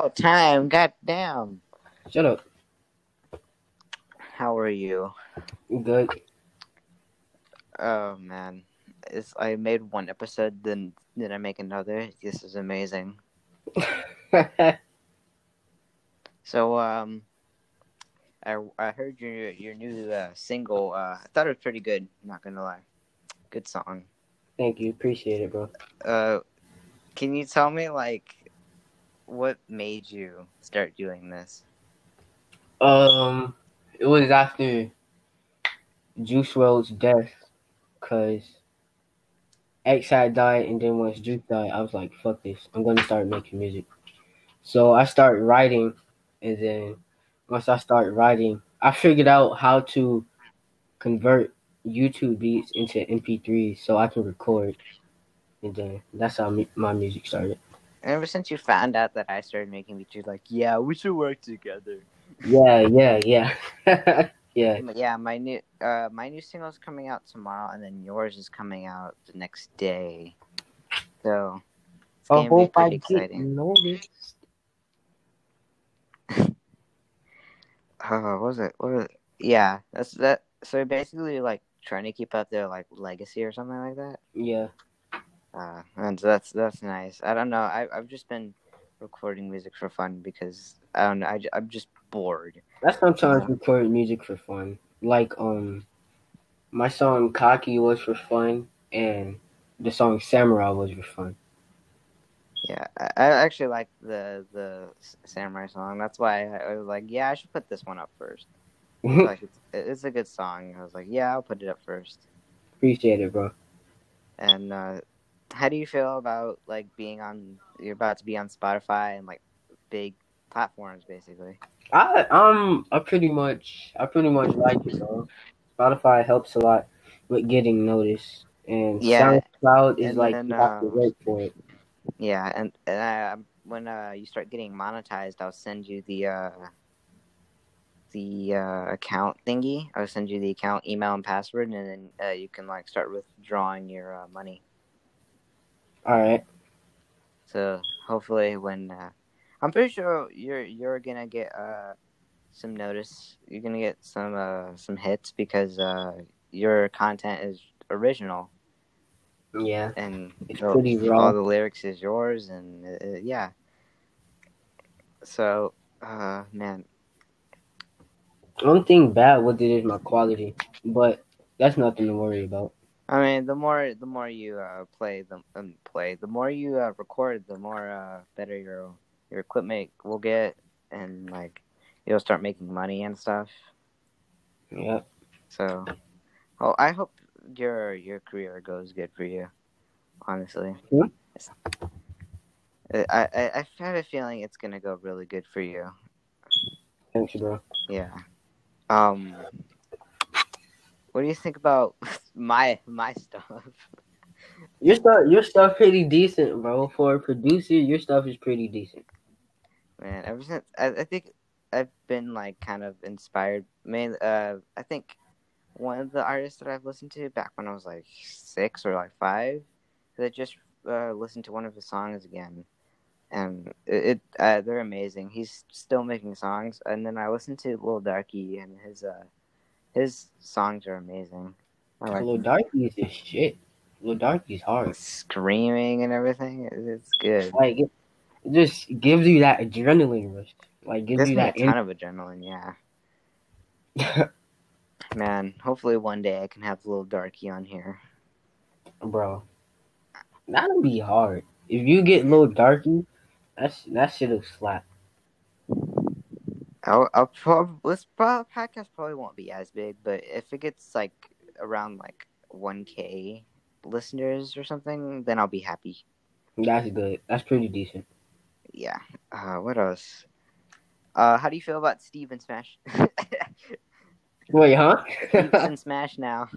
about time. God damn. Shut up. How are you? Good. Oh man, it's I made one episode, then then I make another. This is amazing. So um, I I heard your your new uh, single. Uh, I thought it was pretty good. Not gonna lie, good song. Thank you. Appreciate it, bro. Uh, can you tell me like what made you start doing this? Um, it was after Juice WRLD's death, cause X had died, and then once Juice died, I was like, "Fuck this! I'm gonna start making music." So I started writing, and then once I started writing, I figured out how to convert YouTube beats into MP3 so I can record, and then that's how my music started. And ever since you found out that I started making beats, you're like, yeah, we should work together. Yeah, yeah, yeah, yeah. Yeah, my new uh my new single's coming out tomorrow, and then yours is coming out the next day. So it's I hope I get exciting. noticed. Oh, what was it? What was it? Yeah, that's that. So basically, like trying to keep up their like legacy or something like that. Yeah. Uh, and that's that's nice. I don't know. I I've just been recording music for fun because I don't know. I, I'm just bored. I sometimes record music for fun. Like um my song Cocky was for fun and the song Samurai was for fun. Yeah, I, I actually like the the samurai song. That's why I, I was like, yeah, I should put this one up first. like it's, it's a good song. I was like, yeah, I'll put it up first. Appreciate it, bro. And uh, how do you feel about like being on? You're about to be on Spotify and like big platforms, basically. I um I pretty much I pretty much like it bro. Spotify helps a lot with getting noticed. And Yeah, SoundCloud is and like then, you have to uh, wait for it. Yeah, and, and I, when uh, you start getting monetized, I'll send you the uh, the uh, account thingy. I'll send you the account email and password, and then uh, you can like start withdrawing your uh, money. Alright. So hopefully, when uh, I'm pretty sure you're you're gonna get uh, some notice. You're gonna get some uh, some hits because uh, your content is original Yeah. and It's all- pretty all raw. the lyrics is yours, and uh, uh, yeah. So, uh, man, One thing bad with it is my quality, but that's nothing to worry about. I mean, the more the more you uh, play, the um, play, the more you uh, record, the more uh, better your your equipment will get, and like you'll start making money and stuff. Yeah. So, oh, I hope your your career goes good for you. Honestly, Hmm? I, I I have a feeling it's gonna go really good for you. Thanks, bro. Yeah. Um. What do you think about my my stuff? Your stuff your stuff pretty decent, bro. For a producer, your stuff is pretty decent. Man, ever since I, I think I've been like kind of inspired. Mainly, uh, I think one of the artists that I've listened to back when I was like six or like five, that just uh, listened to one of his songs again, and it, it uh, they're amazing. He's still making songs, and then I listened to Lil Darkie, and his uh his songs are amazing. I like Lil. Darkie is shit. Lil Darkie's hard. screaming and everything. it- It's good. Like it, just gives you that adrenaline rush. Like gives you a that ton of adrenaline. Yeah. Man, hopefully one day I can have Lil Darkie on here. bro. That'll be hard. If you get Lil Darkie, that's that shit'll slap. I'll, I'll probably this podcast probably won't be as big, but if it gets like around like 1k listeners or something, then I'll be happy. That's good. That's pretty decent. Yeah. Uh, what else? Uh, how do you feel about Steven Smash? Wait, huh? Steven Smash now.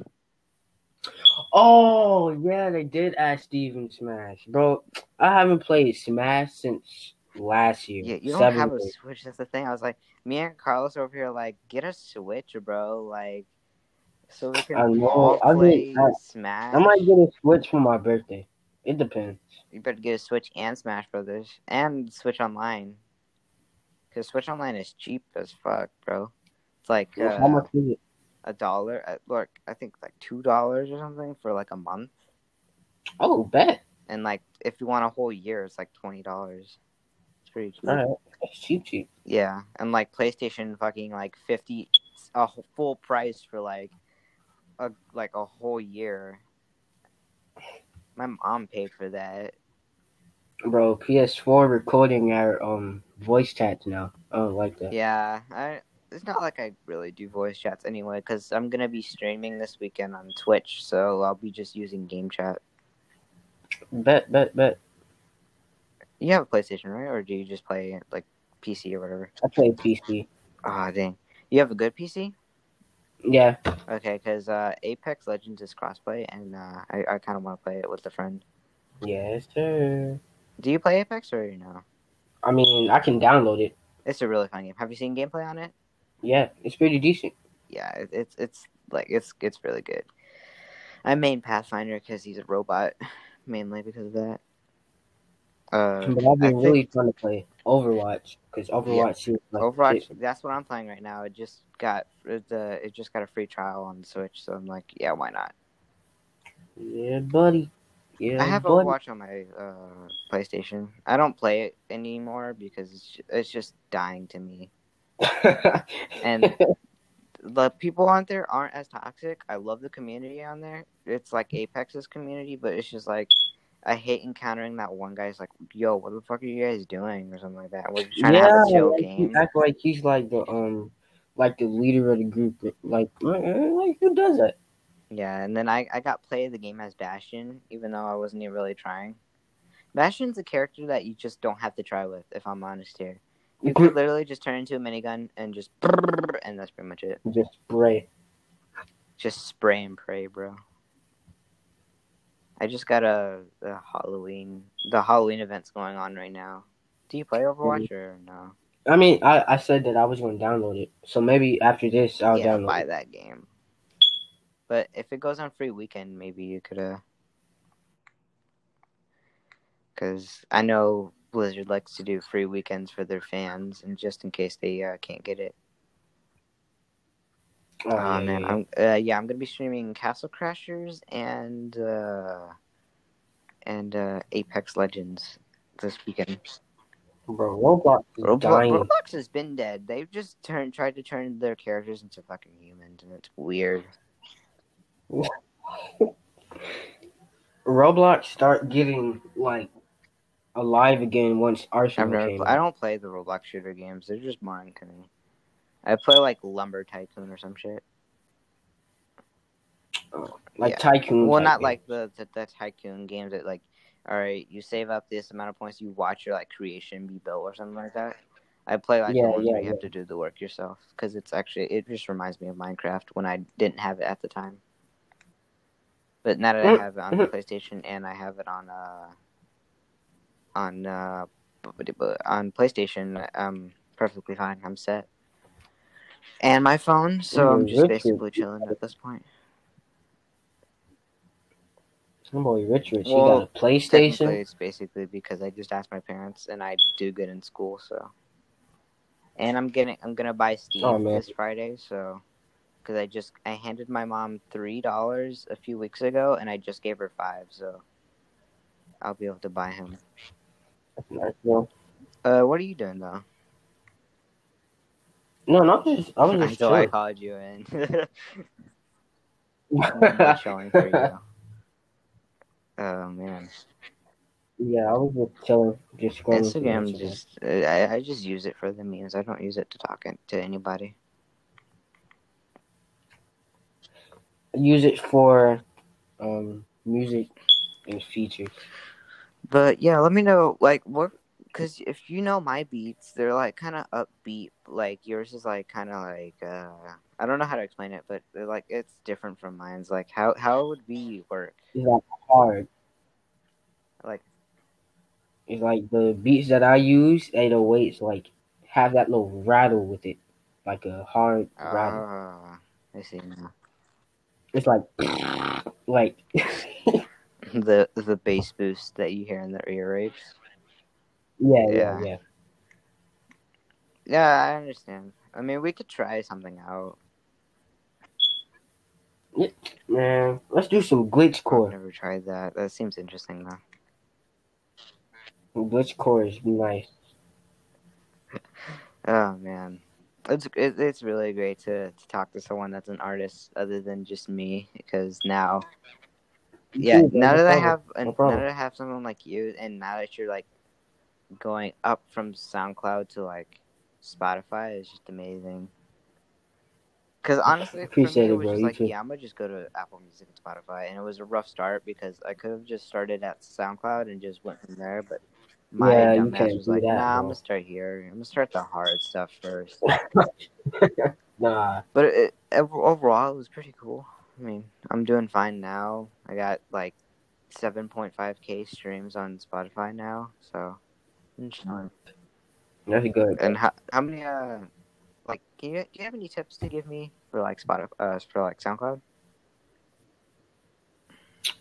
oh yeah, they did add Steven Smash, bro. I haven't played Smash since last year. Yeah, you don't have a. Switch. That's the thing. I was like, me and Carlos over here, like, get a Switch, bro. Like, so we can I know, all I play Smash. I might get a Switch for my birthday. It depends. You better get a Switch and Smash Brothers and Switch Online. Because Switch Online is cheap as fuck, bro. It's like uh, How much is it? a dollar. uh, Look, I think like two dollars or something for like a month. Oh, bet. And like if you want a whole year, it's like twenty dollars. It's pretty cheap. All right, that's cheap, cheap. Yeah, and like PlayStation, fucking like fifty, a full price for like a like a whole year. My mom paid for that. Bro, PS4 recording our um voice chats now. I don't like that. Yeah, I. It's not like I really do voice chats anyway, because I'm gonna be streaming this weekend on Twitch, so I'll be just using game chat. Bet, bet, bet. You have a PlayStation, right? Or do you just play like PC or whatever? I play PC. Ah, dang. You have a good PC? Yeah. Okay, because uh, Apex Legends is crossplay, and uh, I, I kind of want to play it with a friend. Yes, sir. Do you play Apex or no? I mean, I can download it. It's a really fun game. Have you seen gameplay on it? Yeah, it's pretty decent. Yeah, it, it's it's like it's it's really good. I main Pathfinder because he's a robot, mainly because of that. Uh, But I've I been really trying to play Overwatch because Overwatch seems like Overwatch. shit. That's what I'm playing right now. It just got the it just got a free trial on Switch, so I'm like, yeah, why not? Yeah, buddy. Yeah, I have buddy. Overwatch on my uh, PlayStation. I don't play it anymore because it's, it's just dying to me. And the people on there aren't as toxic. I love the community on there. It's like Apex's community, but it's just like I hate encountering that one guy's like, "Yo, what the fuck are you guys doing?" or something like that. We're just trying to have a chill like, game. He act like he's like the um, like the leader of the group. Like, uh, like who does that? Yeah, and then I, I got play the game as Bastion, even though I wasn't even really trying. Bastion's a character that you just don't have to try with, if I'm honest here. You could literally just turn into a minigun and just and that's pretty much it. Just spray. Just spray and pray, bro. I just got a, a Halloween the Halloween event's going on right now. Do you play Overwatch or no? I mean, I, I said that I was going to download it, so maybe after this I'll yeah, download buy it. that game. But if it goes on free weekend, maybe you could uh because I know Blizzard likes to do free weekends for their fans, and just in case they uh, can't get it. Oh, yeah, man, yeah, I'm uh, yeah, I'm gonna be streaming Castle Crashers and uh, and uh, Apex Legends this weekend. bro, Roblox is Roblox, dying. Roblox has been dead. They've just turned tried to turn their characters into fucking humans, and it's weird. Roblox start getting like alive again once Arsenal never. came. I don't play the Roblox shooter games. They're just boring to me. I play like Lumber Tycoon or some shit. like yeah. Tycoon. Well, type not like the, the the tycoon games that like, all right, you save up this amount of points, you watch your like creation be built or something like that. I play like Yeah, the ones yeah, where you have to do the work yourself because it's actually it just reminds me of Minecraft when I didn't have it at the time. But now that I Mm, have it on the PlayStation and I have it on uh on uh on PlayStation, I'm perfectly fine. I'm set. And my phone, so I'm just Richard. basically chilling at this point. Some boy Rich Rich. Well, got a PlayStation. it's basically because I just asked my parents, and I do good in school, so. And I'm getting, I'm gonna buy Steam Oh, this Friday, so, because I just, I handed my mom three dollars a few weeks ago, and I just gave her five, so. I'll be able to buy him. Nice, bro. Uh, what are you doing though? No, not just. I was just Until I called you in. I'm chilling for you. Oh man, yeah, I was just chilling, just scrolling. Instagram just, I, I just use it for the memes. I don't use it to talk to anybody. use it for um music and features. But yeah, let me know like what because if you know my beats, they're like kind of upbeat. Like yours is like kind of like uh I don't know how to explain it, but they're like it's different from mine's. Like how how would we work? It's like hard. Like It's like the beats that I use, 808s, like have that little rattle with it, like a hard rattle. ah, I see now. It's like, like, the the bass boost that you hear in the ear rapes. Yeah, yeah, Yeah. yeah. Yeah, I understand. I mean, we could try something out. Man, let's do some glitch I've never tried that. That seems interesting though. Glitch cores be nice. Oh man, it's it, it's really great to to talk to someone that's an artist other than just me because now, yeah, now that I have No now that I have someone like you, and now that you're like going up from SoundCloud to like Spotify is just amazing. Because honestly, for me, Appreciate it it, was bro. just like, too. yeah, I'm gonna just go to Apple Music and Spotify, and it was a rough start because I could have just started at SoundCloud and just went from there, but my Yeah, you dumbass can't was do like, that, nah, I'm gonna start here. I'm gonna start the hard stuff first. Nah, But it, overall, it was pretty cool. I mean, I'm doing fine now. I got like 7.5k streams on Spotify now, so I'm chilling. that's good. And how how many uh like can you do you have any tips to give me for like Spotify uh for like SoundCloud?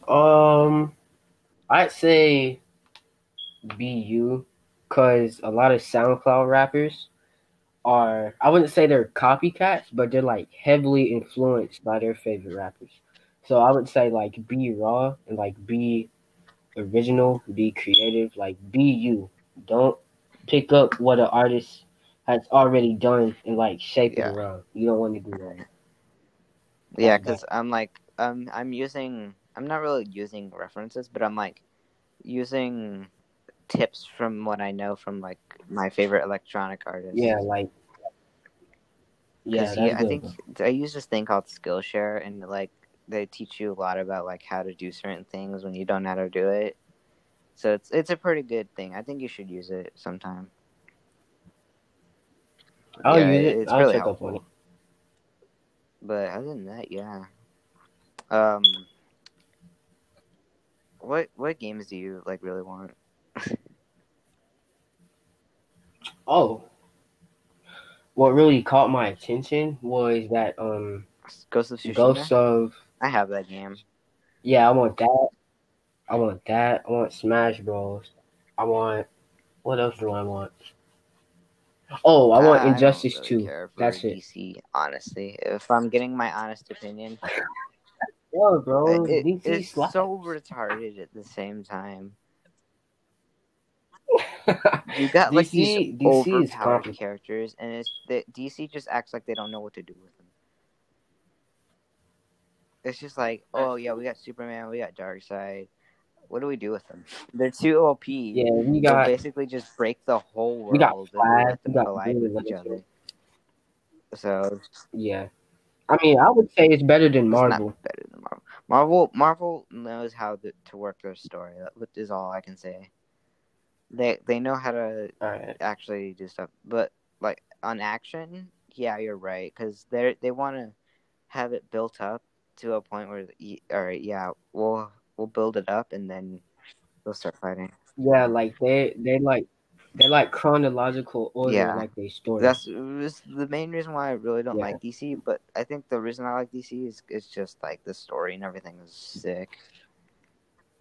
Um, I'd say be you, cause a lot of SoundCloud rappers are I wouldn't say they're copycats, but they're like heavily influenced by their favorite rappers. So I would say like be raw and like be original, be creative, like be you. Don't pick up what an artist has already done and like shape Yeah. it around. You don't want to do that. Yeah, because I'm like um I'm using I'm not really using references, but I'm like using tips from what I know from like my favorite electronic artists. Yeah, like yeah, yeah, I think. I use this thing called Skillshare, and like they teach you a lot about like how to do certain things when you don't know how to do it. So it's it's a pretty good thing. I think you should use it sometime. I'll yeah, use it. it's I'll really helpful. But other than that, yeah. Um, what what games do you like really want? Oh, what really caught my attention was that um Ghost of Tsushima. Ghosts of I have that game. yeah, I want that. I want that. I want Smash Bros. I want what else do I want? Oh, I want I Injustice really 2. care for That's it. DC, honestly. If I'm getting my honest opinion, Yo, bro, it, DC it's slaps. so retarded at the same time. You got like these DC, DC is overpowered characters, and it's the DC just acts like they don't know what to do with them. It's just like, oh yeah, we got Superman, we got Darkseid. What do we do with them? They're too OP. Yeah, we They'll got basically just break the whole world we got and Flash, let we them got collide with each other. So yeah. I mean, I would say it's better than Marvel. better than Marvel. Marvel Marvel knows how to, to work their story. That is all I can say. They they know how to right. actually do stuff. But like on action, yeah, you're right because they they want to have it built up to a point where all right, yeah, we'll we'll build it up and then we'll start fighting. Yeah, like they they like they like chronological order, Yeah. like they story. That's the main reason why I really don't Yeah. like DC. But I think the reason I like DC is it's just like the story and everything is sick.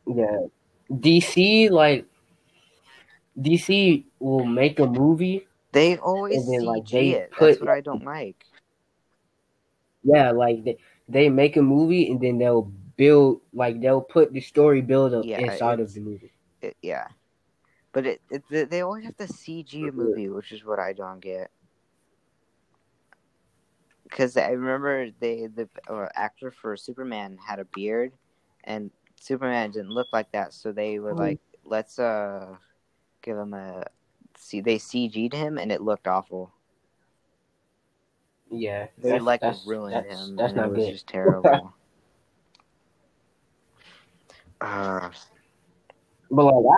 Yeah. DC like DC will make a movie. They always And then, like, CG they it. put- That's what I don't like. Yeah, like they they make a movie and then they'll build like they'll put the story build up Yeah, inside of the movie. It, yeah, but it, it they- always have to CG a movie, which is what I don't get. Because I remember they the uh, actor for Superman had a beard, and Superman didn't look like that, so they were Hmm. like, "Let's uh give him a see." They CG'd him, and it looked awful. Yeah. They like that's- ruined that's- him, That's and it was good. just terrible. uh, But like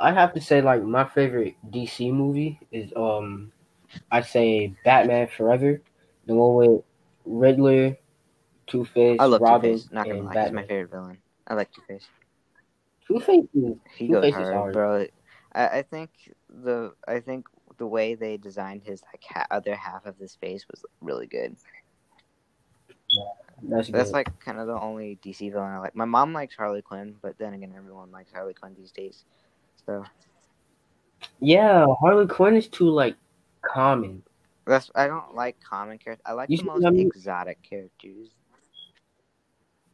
I I have to say like my favorite DC movie is um I say Batman Forever, the one with Riddler, Two Face, I love Two Robin, Face. Not gonna and lie, he's my favorite villain. I like Two Face. Two Face He Two goes Face is hard, hard. bro. I, I think the I think the way they designed his like ha- other half of his face was really good. That's That's like kind of the only DC villain I like. My mom likes Harley Quinn, but then again, everyone likes Harley Quinn these days. So yeah, Harley Quinn is too like common. That's I don't like common characters. I like You the most I mean? exotic characters.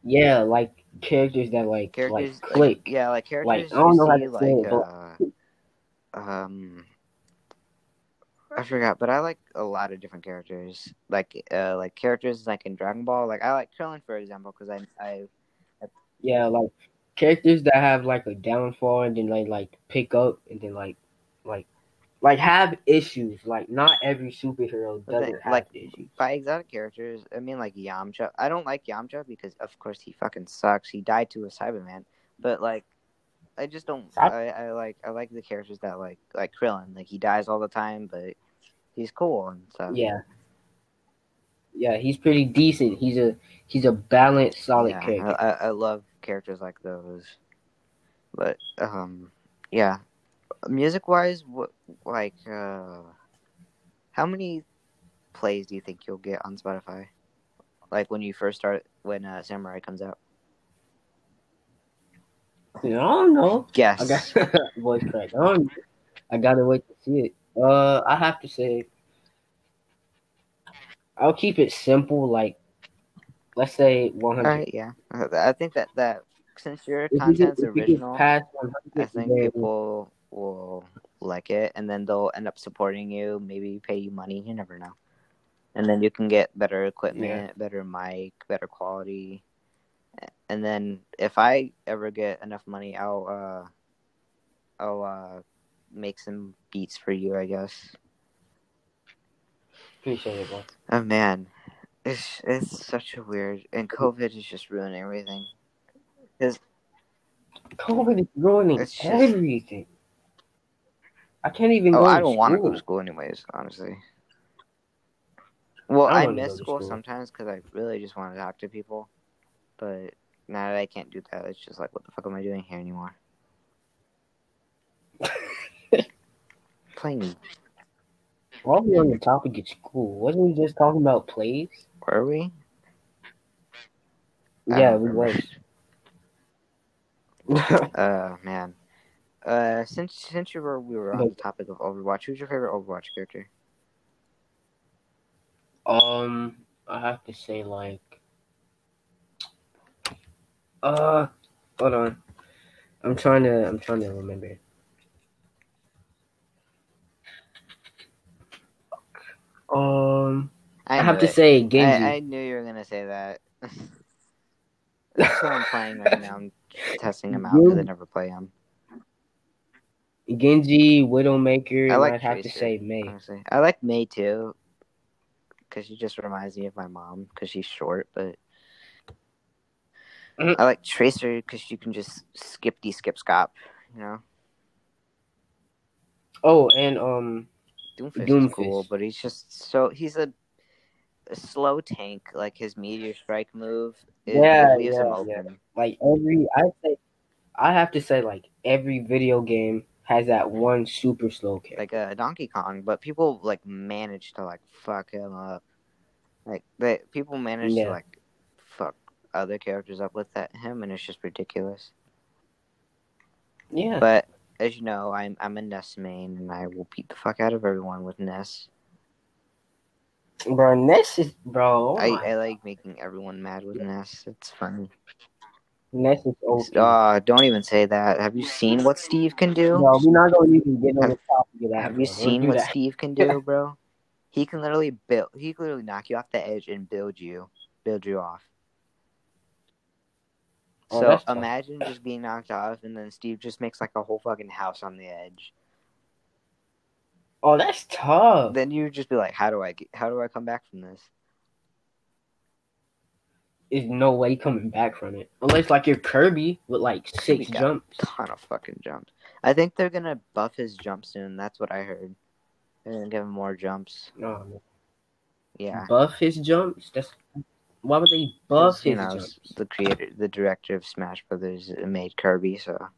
Yeah, like characters that like Characters like like- click. yeah, like characters Like, I don't you know how to say it, but- uh, um, I forgot, but I like a lot of different characters. Like uh, like characters like in Dragon Ball. Like I like Krillin for example because I I Yeah, like characters that have like a downfall and then like like pick up and then like like like have issues. Like not every superhero doesn't then, have like, issues. by exotic characters, I mean like Yamcha. I don't like Yamcha because of course he fucking sucks. He died to a Saibaman. But like I just don't I- I, like I like the characters that like like Krillin. Like he dies all the time but he's cool and stuff. Yeah. Yeah, he's pretty decent. He's a he's a balanced, solid Yeah, character. I, I love characters like those. But um yeah. Music wise what like uh how many plays do you think you'll get on Spotify? Like when you first start when uh, Samurai comes out? I don't know. Yes. I got voice crack. I don't. I gotta wait to see it. Uh, I have to say, I'll keep it simple. Like, let's say hundred. right, yeah. I think that that since your If content's get original, I think people will like it, and then they'll end up supporting you. Maybe pay you money. You never know. And then you can get better equipment, better mic, better quality. And then if I ever get enough money, I'll uh, I'll uh, make some beats for you. I guess. appreciate it, bro. Oh man, it's it's such a weird, and COVID is just ruining everything. COVID is ruining just- everything. I can't even Oh, go. I don't want to go to school anyways, honestly. Well, I I, miss school, school. sometimes because I really just want to talk to people. But now that I can't do that, it's just like, what the fuck am I doing here anymore? Playing, While we're on the topic of school, wasn't we just talking about plays? were we? I Yeah, we were. was. Uh, man. Uh, since since you were we were on the topic of Overwatch, who's your favorite Overwatch character? Um, I have to say like, uh, hold on, I'm trying to, I'm trying to remember. Um, I, have knew to it. say Genji. I, I knew you were gonna say that. That's who I'm playing right now. I'm testing him out because I never play him. Genji, Widowmaker, I like I'd have to say Mei. Honestly, I like Mei too, because she just reminds me of my mom because she's short. But Mhm. I like Tracer because you can just skip de skip scop. You know, Oh, and um, Doomfist, is Doomfist. cool, but he's just so he's a, a slow tank. Like his meteor strike move, Yeah, it leaves him yeah, yeah. like every, I say, I have to say like every video game has that one super slow character. like a Donkey Kong, but people like manage to like fuck him up. Like they people manage Yeah. to like other characters up with that him, and it's just ridiculous. yeah, But as you know, I'm I'm a Ness main, and I will beat the fuck out of everyone with Ness. bro, Ness is bro. Oh I, I like making everyone mad with Ness. It's funny. Ness is OP. Oh, uh, don't even say that. Have you seen what Steve can do? No, we're not gonna even get on the topic of that. Have bro. you Don't seen what that. Steve can do, bro? He can literally build. He can literally knock you off the edge and build you, build you off. Oh, so imagine just being knocked off, and then Steve just makes like a whole fucking house on the edge. Oh, that's tough. Then you just be like, "How do I get? How do I come back from this?" There's no way coming back from it unless like you're Kirby with like six jumps. Ton of fucking jumps. I think they're gonna buff his jump soon. That's what I heard. They're gonna give him more jumps. Oh, no, Yeah. buff his jumps. That's why would they buff you know, the creator, the director of Smash Brothers made Kirby, so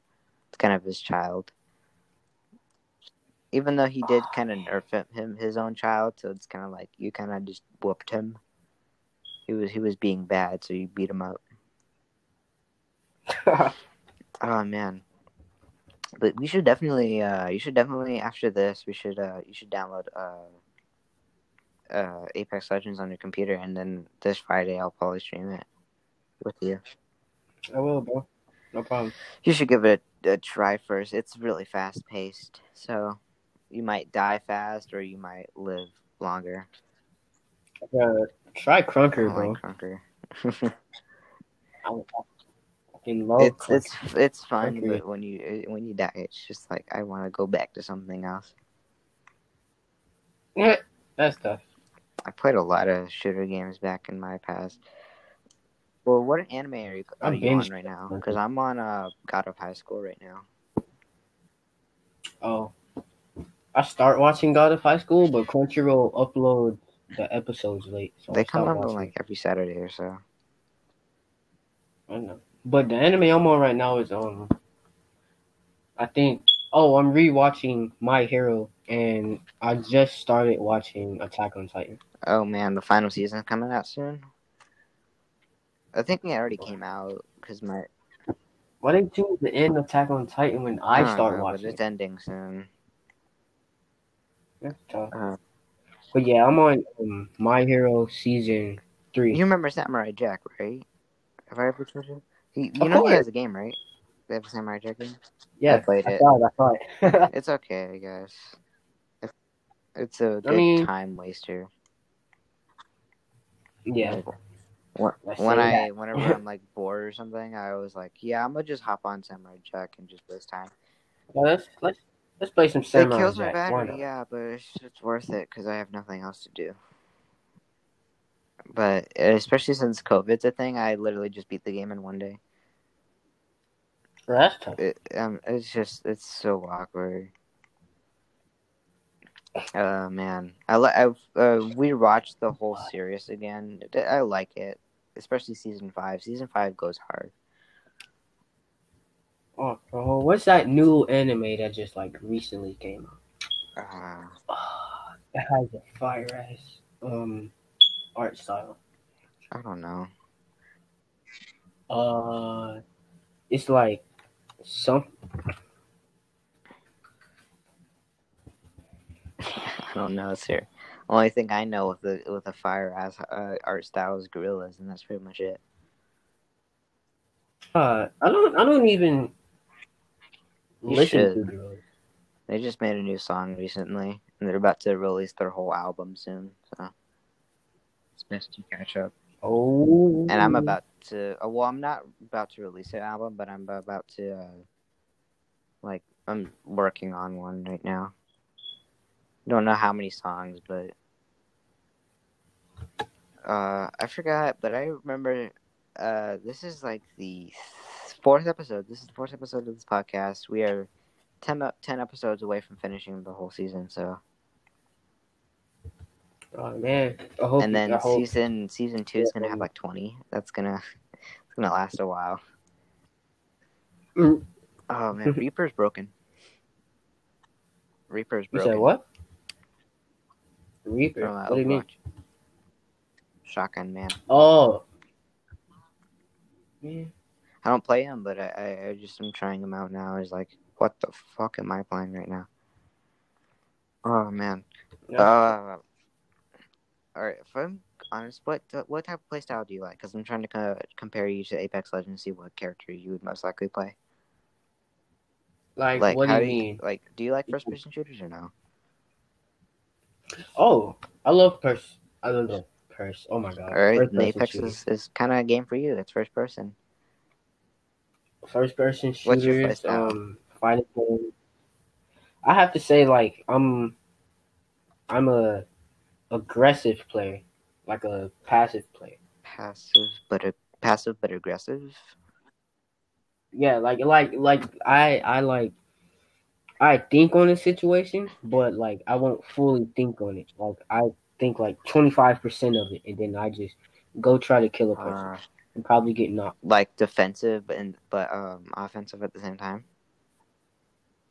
it's kind of his child. Even though he did kind of nerf him, him his own child, so it's kind of like you kind of just whooped him. He was he was being bad, so you beat him up. Oh man, but we should definitely uh you should definitely after this we should uh you should download uh uh, Apex Legends on your computer, and then this Friday I'll probably stream it with you. I will, bro. No problem. You should give it a, a try first. It's really fast paced, so you might die fast or you might live longer. Uh, try Krunker, bro. like Krunker. It's Krunker. it's it's fun, Krunker. but when you when you die, it's just like I want to go back to something else. Yeah, that's tough. I played a lot of shooter games back in my past. Well, what anime are you, are you on right now? Because I'm on uh, God of High School right now. Oh, I start watching God of High School, but Crunchyroll upload the episodes late. So they come out on like every Saturday or so. I know. But the anime I'm on right now is um I think oh I'm rewatching My Hero and I just started watching Attack on Titan. Oh man, the final season's coming out soon. I think it already came out because my Why they choose to end of Attack on Titan when I, don't start know, watching? It's ending soon. That's tough. Uh, But yeah, I'm on um, My Hero season three. you remember Samurai Jack, right? Have I ever told you? He, you Of know he has a game, right? They have a Samurai Jack game. yeah, I played I it. it. I it. It's okay, I guess. It's a good mean- time waster. yeah. Like, when, Let's when I whenever I'm like bored or something, I was like, yeah, I'm gonna just hop on Samurai Jack and just waste time. Well, let's let's let's play some It kills my Jack. Battery, yeah, but it's, it's worth it because I have nothing else to do. But especially since COVID's a thing, I literally just beat the game in one day. Well, that's tough. It, um, it's just it's so awkward. Uh man, I li- I've uh, we watched the whole series again. I like it, especially season five. Season five goes hard. Oh, bro, what's that new anime that just like recently came out? Uh, Oh, that has a fire ass um art style. I don't know. Uh, it's like some. I don't know, sir. Only thing I know with the with the fire ass uh, art style is Gorillaz, and that's pretty much it. Uh, I don't. I don't even You listen should. to girls. They just made a new song recently, and they're about to release their whole album soon. So it's best to catch up. Oh, And I'm about to. Uh, well, I'm not about to release an album, but I'm about to. Uh, like, I'm working on one right now. Don't know how many songs, but uh, I forgot. But I remember. Uh, this is like the fourth episode. This is the fourth episode of this podcast. We are 10, 10 episodes away from finishing the whole season. So, Oh man, I hope. and then season season two is gonna have like twenty. That's gonna it's gonna last a while. Mm. Oh man, Reaper's broken. Reaper's broken. you said what? Reaper. From, uh, what do you mean? Shotgun man. Oh. Man. I don't play him, but I, I, I just am trying him out now. He's like, what the fuck am I playing right now? Oh man. Yeah. Uh, all right. If I'm honest, what what type of playstyle do you like? Because I'm trying to co- compare you to Apex Legends, and see what character you would most likely play. Like, Like, what do you mean? Like, do you like first person shooters or no? Oh, I love purse. I love the purse. Oh my god. All right, First Apex shooter. is, is kind of a game for you. It's first person. first person What's your shooters, um, fighting game. I have to say, like, I'm, I'm a aggressive player, like a passive player. Passive, but a, passive but aggressive. Yeah, like, like, like I, I like, I think on the situation, but like I won't fully think on it. Like I think like twenty five percent of it, and then I just go try to kill a person Uh, and probably get knocked. like defensive and but um offensive at the same time.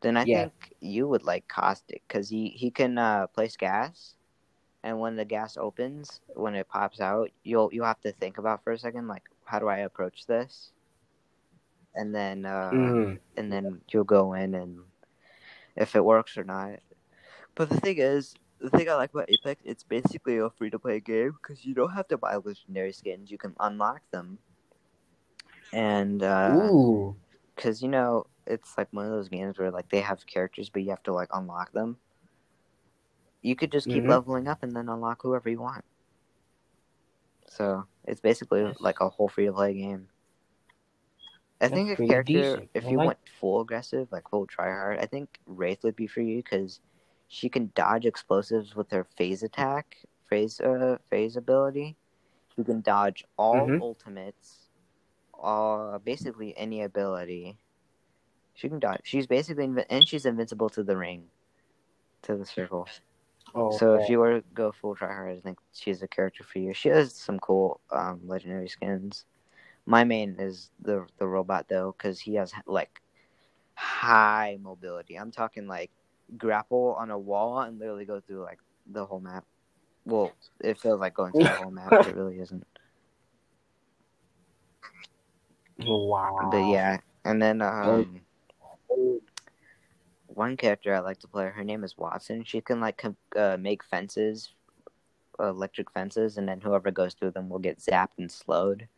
Then I Yeah. think you would like Caustic because he he can uh, place gas, and when the gas opens, when it pops out, you'll you have to think about for a second like how do I approach this, and then uh, Mhm. and then you'll go in and if it works or not. But the thing is, the thing I like about Apex, it's basically a free to play game because you don't have to buy legendary skins. You can unlock them, and uh, Ooh. because you know it's like one of those games where like they have characters, but you have to like unlock them. You could just keep Mhm. leveling up and then unlock whoever you want. So it's basically like a whole free to play game. I That's think a character, decent. if I you like- went full aggressive, like full tryhard, I think Wraith would be for you because she can dodge explosives with her phase attack, phase uh phase ability. She can dodge all Mhm. ultimates, uh basically any ability. She can dodge. She's basically invi- and she's invincible to the ring, to the circle. Oh, So okay. if you were to go full tryhard, I think she's a character for you. She has some cool um, legendary skins. My main is the the robot though, because he has like high mobility. I'm talking like grapple on a wall and literally go through like the whole map. Well, it feels like going through the whole map, but it really isn't. wow. But yeah, and then um, one character I like to play. Her name is Wattson. She can like uh, make fences, uh, electric fences, and then whoever goes through them will get zapped and slowed.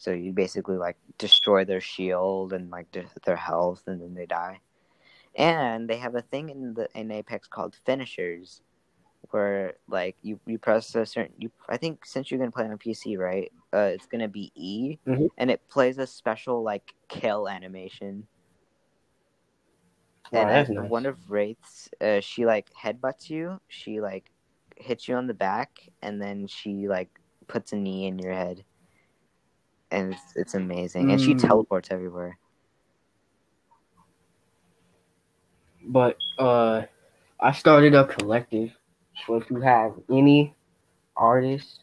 So you basically like destroy their shield and like de- their health, and then they die. And they have a thing in the in Apex called finishers, where like you you press a certain you. I think since you're gonna play on PC, right? Uh, it's gonna be E, Mhm. and it plays a special like kill animation. Wow, and uh, nice. one of Wraith's, uh, she like headbutts you. She like hits you on the back, and then she like puts a knee in your head, and it's it's amazing. And she Mm. teleports everywhere. But uh, I started a collective. So if you have any artists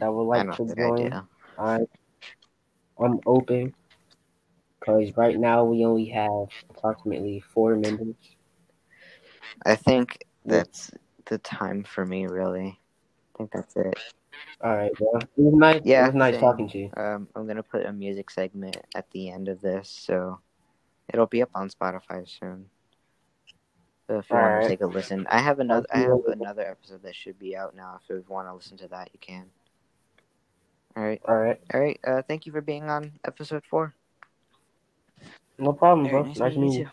that would like to join. I, I'm open. Cause right now we only have approximately four members. I think that's the time for me. Really, I think that's it. All right, bro. It was nice. Yeah, it was nice same. talking to you. Um, I'm gonna put a music segment at the end of this, so it'll be up on Spotify soon. So if you want Alright. to take a listen, I have another. I have another episode that should be out now. If you want to listen to that, you can. All right, All right, all right. Uh, thank you for being on episode four. no problem, Very bro. nice Nice meeting you meeting you. too.